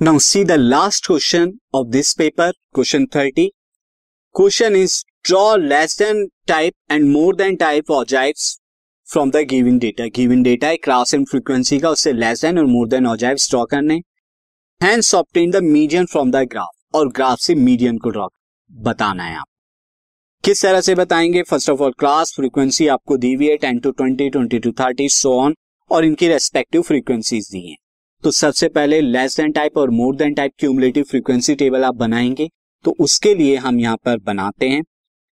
Now see the last question of this paper question thirty question is draw less than type and more than type objects from the given data given data है class and frequency का उससे less than और more than objects draw करने। Hence obtain the median from the graph और graph से median को draw बताना है आप। किस तरह से बताएँगे? First of all class frequency आपको दी हुई है ten to twenty twenty to thirty so on और इनकी रेस्पेक्टिव फ्रीक्वेंसीज दी हैं। तो सबसे पहले लेस देन टाइप और more than type cumulative frequency table आप बनाएँगे। तो उसके लिए हम यहाँ पर बनाते हैं।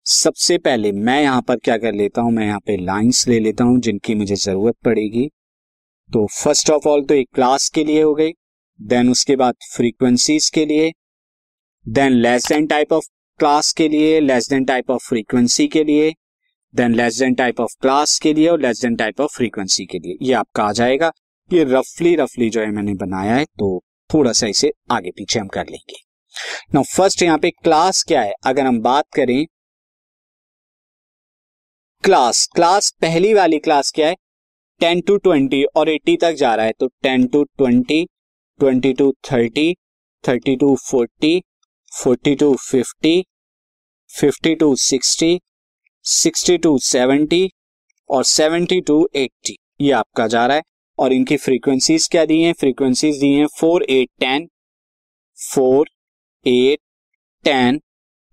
सबसे पहले मैं यहाँ पर क्या कर लेता हूँ? मैं यहाँ पे लाइंस ले लेता हूँ जिनकी मुझे ज़रूरत पड़ेगी। तो फ़र्स्ट ऑफ़ ऑल तो एक क्लास के लिए हो गई। देन उसके बाद फ्रीक्वेंसीज के लिए। Then less than type of class के लिए less than type of frequency के लिए। Then less than type of class के लिए और less than type of frequency के लिए। ये आपका आ जाएगा। ये रफली रफली जो है मैंने बनाया है तो थोड़ा सा इसे आगे पीछे हम कर लेंगे। ना फ़र्स्ट यहाँ पे क्लास क्या है? अगर हम बात करें क्लास क्लास पहली वाली क्लास क्या है? टेन टू ट्वेंटी और एट्टी तक जा रहा है तो ten to twenty twenty to thirty thirty to forty forty to fifty fifty to sixty sixty to seventy और सेवेंटी टू एट्टी ये आपका जा रहा है। और इनकी फ्रीक्वेंसीज क्या दी हैं? फ्रीक्वेंसीज दी हैं four eight ten four eight ten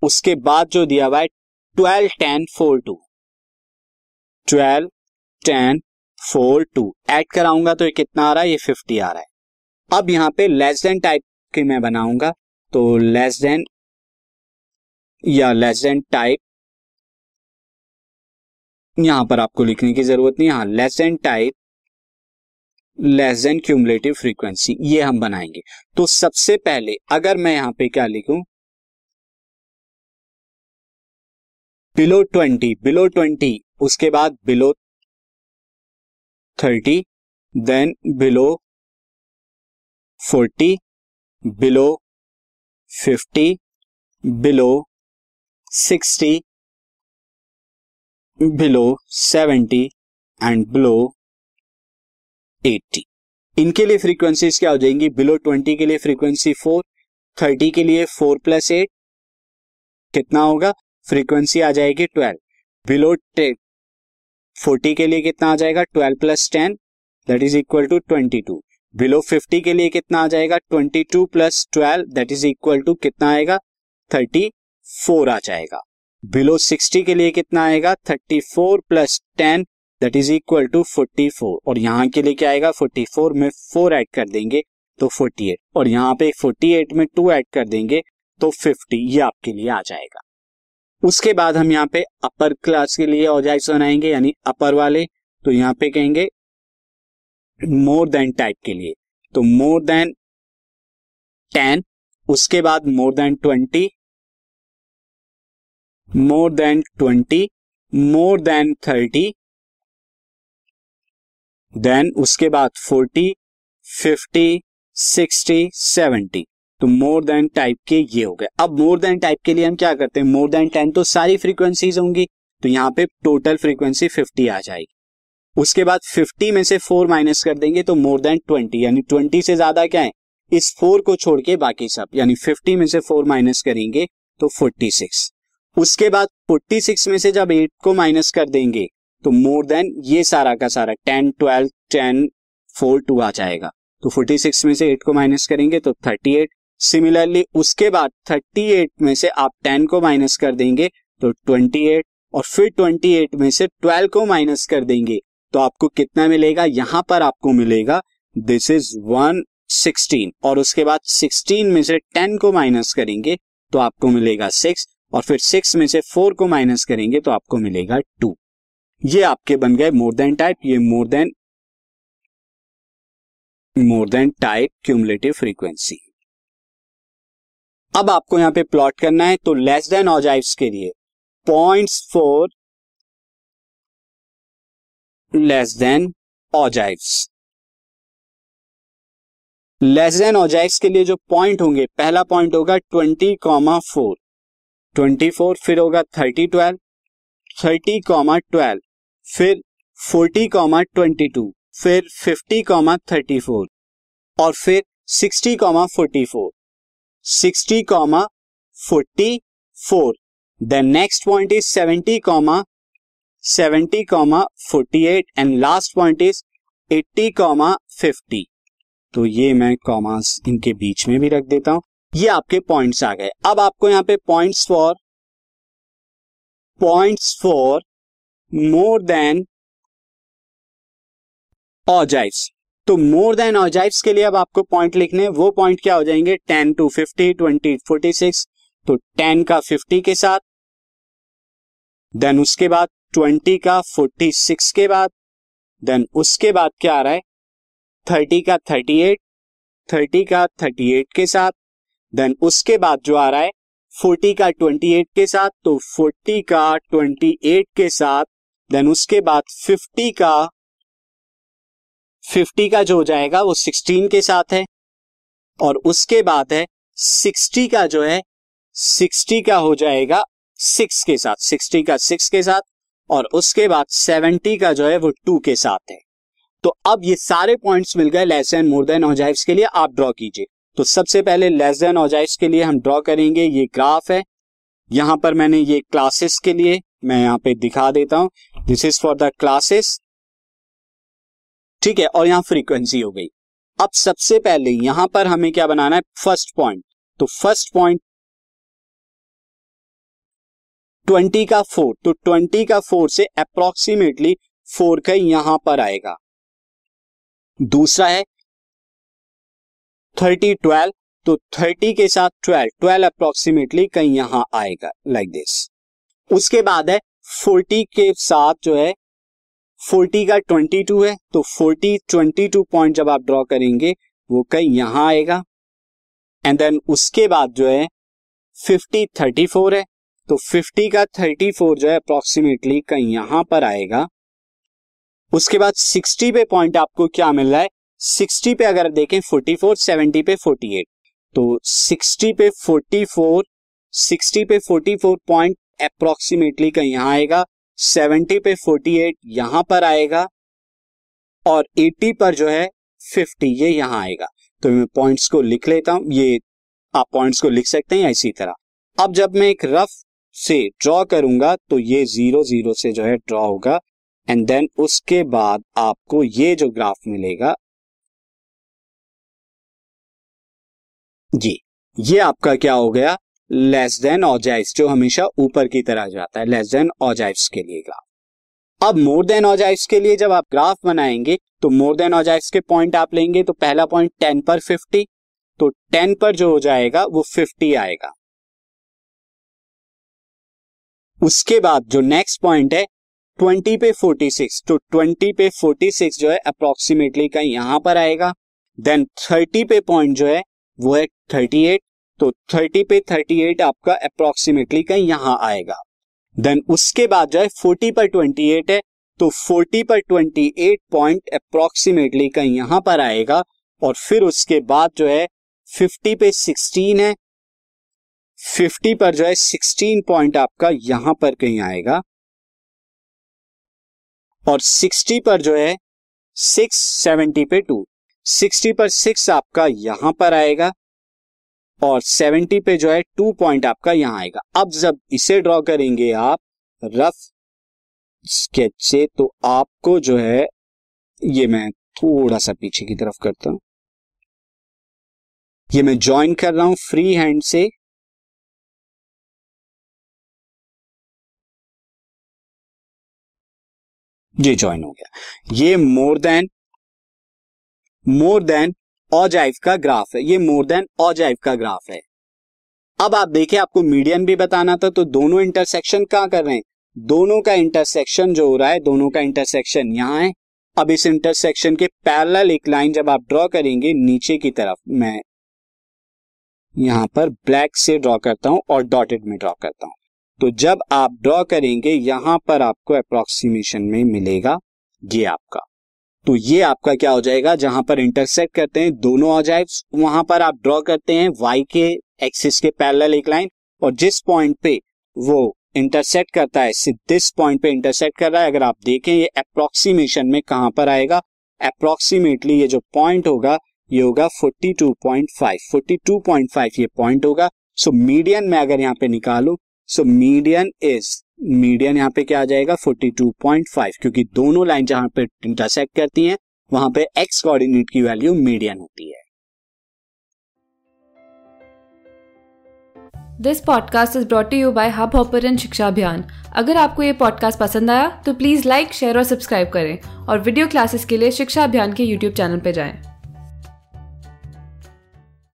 उसके बाद जो दिया हुआ है twelve ten four two twelve ten four two add कराऊँगा तो ये कितना आ रहा है? ये फिफ्टी आ रहा है. अब यहाँ पे लेस देन टाइप के मैं बनाऊँगा. तो लेस देन या लेस देन टाइप यहाँ पर आपको लिखने की ज़रूरत नहीं हाँ. Less than type less than cumulative frequency ये हम बनाएँगे। तो सबसे पहले, अगर मैं यहाँ पे क्या लिखूं? बिलो ट्वेंटी बिलो ट्वेंटी उसके बाद below thirty then below forty below fifty below sixty below seventy and below eighty. इनके लिए फ्रीक्वेंसीज क्या हो जाएँगी? बिलो ट्वेंटी के लिए फ्रीक्वेंसी फोर थर्टी के लिए फोर प्लस एट कितना होगा? फ्रीक्वेंसी आ जाएगी ट्वेल्व बिलो टेन फोर्टी के लिए कितना आ जाएगा? Twelve plus ten that is equal to twenty two below fifty के लिए कितना आ जाएगा? Twenty two plus twelve that is equal to कितना आएगा? थर्टी फोर आ जाएगा। बिलो सिक्सटी के लिए कितना आएगा? Thirty four plus ten that is equal to forty four और यहाँ के लिए क्या आएगा? फोर्टी फोर में फोर ऐड कर देंगे तो फोर्टी एट और यहाँ पे फोर्टी एट में टू ऐड कर देंगे तो फिफ्टी ये आपके लिए आ जाएगा। उसके बाद हम यहाँ पे अपर क्लास के लिए ऑब्जेक्ट्स बनाएँगे, यानी अपर वाले। तो यहाँ पे कहेंगे मोर देन टाइप के लिए। तो मोर देन टेन उसके बाद more than twenty more than twenty more than thirty then उसके बाद फोर्टी फिफ्टी सिक्सटी सेवेंटी तो मोर देन टाइप के ये हो गए। अब मोर देन टाइप के लिए हम क्या करते हैं? मोर देन टेन तो सारी फ्रीक्वेंसीज होंगी। तो यहाँ पे टोटल फ्रीक्वेंसी फिफ्टी आ जाएगी। उसके बाद फिफ्टी में से फोर माइनस कर देंगे तो मोर देन ट्वेंटी यानी ट्वेंटी से ज़्यादा क्या है? इस फोर को छोड़ के बाकी सब। यानी फिफ्टी में से फोर माइनस करेंगे तो फोर्टी सिक्स उसके बाद फोर्टी सिक्स में से जब एट को माइनस कर देंगे तो मोर देन ये सारा का सारा ten twelve ten four two आ जाएगा। तो फोर्टी सिक्स में से एट को माइनस करेंगे तो थर्टी एट सिमिलरली उसके बाद थर्टी एट में से आप टेन को माइनस कर देंगे तो ट्वेंटी एट और फिर ट्वेंटी एट में से ट्वेल्व को माइनस कर देंगे। तो आपको कितना मिलेगा? यहाँ पर आपको मिलेगा दिस इज़ वन सिक्सटीन और उसके बाद सिक्सटीन में से टेन को माइनस करेंगे तो आपको मिलेगा सिक्स और फिर सिक्स में से फोर को माइनस करेंगे तो आपको मिलेगा टू ये आपके बन गए मोर देन टाइप ये more than more than type cumulative frequency अब आपको यहाँ पे प्लॉट करना है तो लेस देन ऑजाइव्स के लिए points for less than ogives less than ogives के लिए जो पॉइंट होंगे, पहला पॉइंट होगा twenty comma four twenty four फिर होगा thirty twelve thirty comma twelve फिर फोर्टी कॉमा ट्वेंटी टू, फिर फिफ्टी कॉमा थर्टी फोर, और फिर sixty comma forty four, sixty comma forty four. Then next point is seventy comma seventy comma forty eight and last point is eighty comma fifty तो ये मैं commas इनके बीच में भी रख देता हूँ। ये आपके पॉइंट्स आ गए। अब आपको यहाँ पे points for points for more than ogives तो मोर देन ऑजाइव्स के लिए अब आपको पॉइंट लिखने वो पॉइंट क्या हो जाएँगे? Ten to fifty twenty forty six तो टेन का फिफ्टी के साथ देन उसके बाद ट्वेंटी का फोर्टी सिक्स के बाद देन उसके बाद क्या आ रहा है? थर्टी का थर्टी एट थर्टी का थर्टी एट के साथ देन उसके बाद जो आ रहा है फोर्टी का ट्वेंटी एट के साथ तो फोर्टी का ट्वेंटी एट के साथ देन उसके बाद फिफ्टी का फिफ्टी का जो हो जाएगा वो सिक्सटीन के साथ है। और उसके बाद है सिक्सटी का जो है सिक्सटी का हो जाएगा सिक्स के साथ सिक्सटी का सिक्स के साथ और उसके बाद सेवेंटी का जो है वो टू के साथ है। तो अब ये सारे पॉइंट्स मिल गए less and more than ogives के लिए, आप ड्रॉ कीजिए। तो सबसे पहले लेस देन ऑजाइव्स के लिए हम ड्रॉ करेंगे, ये ग्राफ है। यहाँ पर मैंने ये क्लासेस के लिए, मैं यहाँ पे दिखा देता हूँ। This is for the classes ठीक है, और यहाँ फ्रीक्वेंसी हो गई। अब सबसे पहले यहाँ पर हमें क्या बनाना है? फ़र्स्ट पॉइंट तो फ़र्स्ट पॉइंट ट्वेंटी का फोर तो ट्वेंटी का फोर से अप्रोक्सीमेटली फोर का यहाँ पर आएगा। दूसरा है थर्टी ट्वेल्व तो थर्टी के साथ ट्वेल्व ट्वेल्व अप्रोक्सीमेटली कहीं यहाँ आएगा लाइक like दिस उसके बाद है फोर्टी के साथ जो है, फोर्टी का ट्वेंटी टू है तो फोर्टी ट्वेंटी टू पॉइंट जब आप ड्रॉ करेंगे, वो कहीं यहाँ आएगा। एंड देन उसके बाद जो है फिफ्टी थर्टी फोर है तो फिफ्टी का थर्टी फोर जो है अप्रोक्सीमेटली कहीं यहाँ पर आएगा। उसके बाद सिक्सटी पे पॉइंट आपको क्या मिल रहा है? सिक्सटी पे अगर देखें फोर्टी फोर सेवेंटी पे फोर्टी एट तो सिक्सटी पे फोर्टी फोर सिक्सटी पे फोर्टी फोर पॉइंट अप्रोक्सीमेटली कहीं यहाँ आएगा सेवेंटी पे फोर्टी एट यहाँ पर आएगा और एटी पर जो है फिफ्टी ये यहाँ आएगा। तो मैं पॉइंट्स को लिख लेता हूँ, ये आप पॉइंट्स को लिख सकते हैं इसी तरह। अब जब मैं एक रफ से ड्रॉ करूँगा तो ये ज़ीरो ज़ीरो से जो है ड्रॉ होगा एंड देन उसके बाद आपको ये जो ग्राफ मिलेगा, जी, ये आपका क्या हो गया? लेस देन ऑजाइव्स जो हमेशा ऊपर की तरह जाता है लेस देन ऑजाइव्स के लिए ग्राफ अब मोर देन ऑजाइव्स के लिए जब आप ग्राफ बनाएँगे तो मोर देन ऑजाइव्स के पॉइंट आप लेंगे तो पहला पॉइंट टेन पर फिफ्टी तो टेन पर जो हो जाएगा, वो फिफ्टी आएगा. उसके बाद जो नेक्स्ट पॉइंट है ट्वेंटी पे फोर्टी सिक्स तो ट्वेंटी पे फोर्टी सिक्स जो है अप्रोक्सीमेटली कहीं यहाँ पर आएगा देन थर्टी पे पॉइंट जो है, वो है थर्टी एट तो थर्टी पे थर्टी एट आपका अप्रोक्सीमेटली कहीं यहाँ आएगा। देन उसके बाद जो है फोर्टी पर ट्वेंटी एट है तो फोर्टी पर ट्वेंटी एट पॉइंट अप्रोक्सीमेटली कहीं यहाँ पर आएगा और फिर उसके बाद जो है फिफ्टी पे सिक्सटीन है। फिफ्टी पर जो है सिक्सटीन पॉइंट आपका यहाँ पर कहीं आएगा। और सिक्सटी पर जो है सिक्स सेवेंटी पे टू। सिक्सटी पर सिक्स आपका यहाँ पर आएगा। और 70 पे जो है, टू पॉइंट आपका यहाँ आएगा। अब जब इसे ड्रॉ करेंगे आप, रफ स्केच से तो आपको जो है, ये मैं थोड़ा सा पीछे की तरफ़ करता हूँ। ये मैं ज्वाइन कर रहा हूँ फ्री हैंड से। ये ज्वाइन हो गया। ये more than more than ogive का ग्राफ है। ये मोर देन ऑजाइव का ग्राफ है। अब आप देखें, आपको मीडियन भी बताना था तो दोनों इंटरसेक्शन कहाँ कर रहे हैं? दोनों का इंटरसेक्शन जो हो रहा है, दोनों का इंटरसेक्शन यहाँ है। अब इस इंटरसेक्शन के पैरेलल एक लाइन जब आप ड्रॉ करेंगे, नीचे की तरफ़ मैं यहाँ पर ब्लैक से ड्रॉ करता हूँ और डॉटेड में ड्रॉ करता हूँ। तो जब आप ड्रॉ करेंगे, यहाँ पर आपको अप्रोक्सीमेशन में मिलेगा, ये आपका। तो ये आपका क्या हो जाएगा जहाँ पर इंटरसेक्ट करते हैं दोनों ऑजाइव्स वहाँ पर आप ड्रॉ करते हैं वाई के एक्सिस के पैरेलल एक लाइन और जिस पॉइंट पे वो इंटरसेक्ट करता है दिस पॉइंट पे इंटरसेक्ट कर रहा है अगर आप देखें ये अप्रोक्सीमेशन में कहाँ पर आएगा अप्रोक्सीमेटली ये जो पॉइंट होगा ये होगा 42.5 42.5 ये पॉइंट होगा सो so, मीडियन में अगर यहाँ पे निकालू सो मीडियन इज़ मीडियन यहाँ पे क्या आ जाएगा? 42.5 क्योंकि दोनों लाइन जहाँ पे इंटरसेक्ट करती हैं, वहाँ पे एक्स कोऑर्डिनेट की वैल्यू मीडियन होती है। This podcast is brought you by Hubhopper Shiksha Abhiyan अगर आपको ये पॉडकास्ट पसंद आया तो प्लीज़ लाइक शेयर और सब्सक्राइब करें। और वीडियो क्लासेस के लिए शिक्षा अभियान के यूट्यूब चैनल पर जाएँ।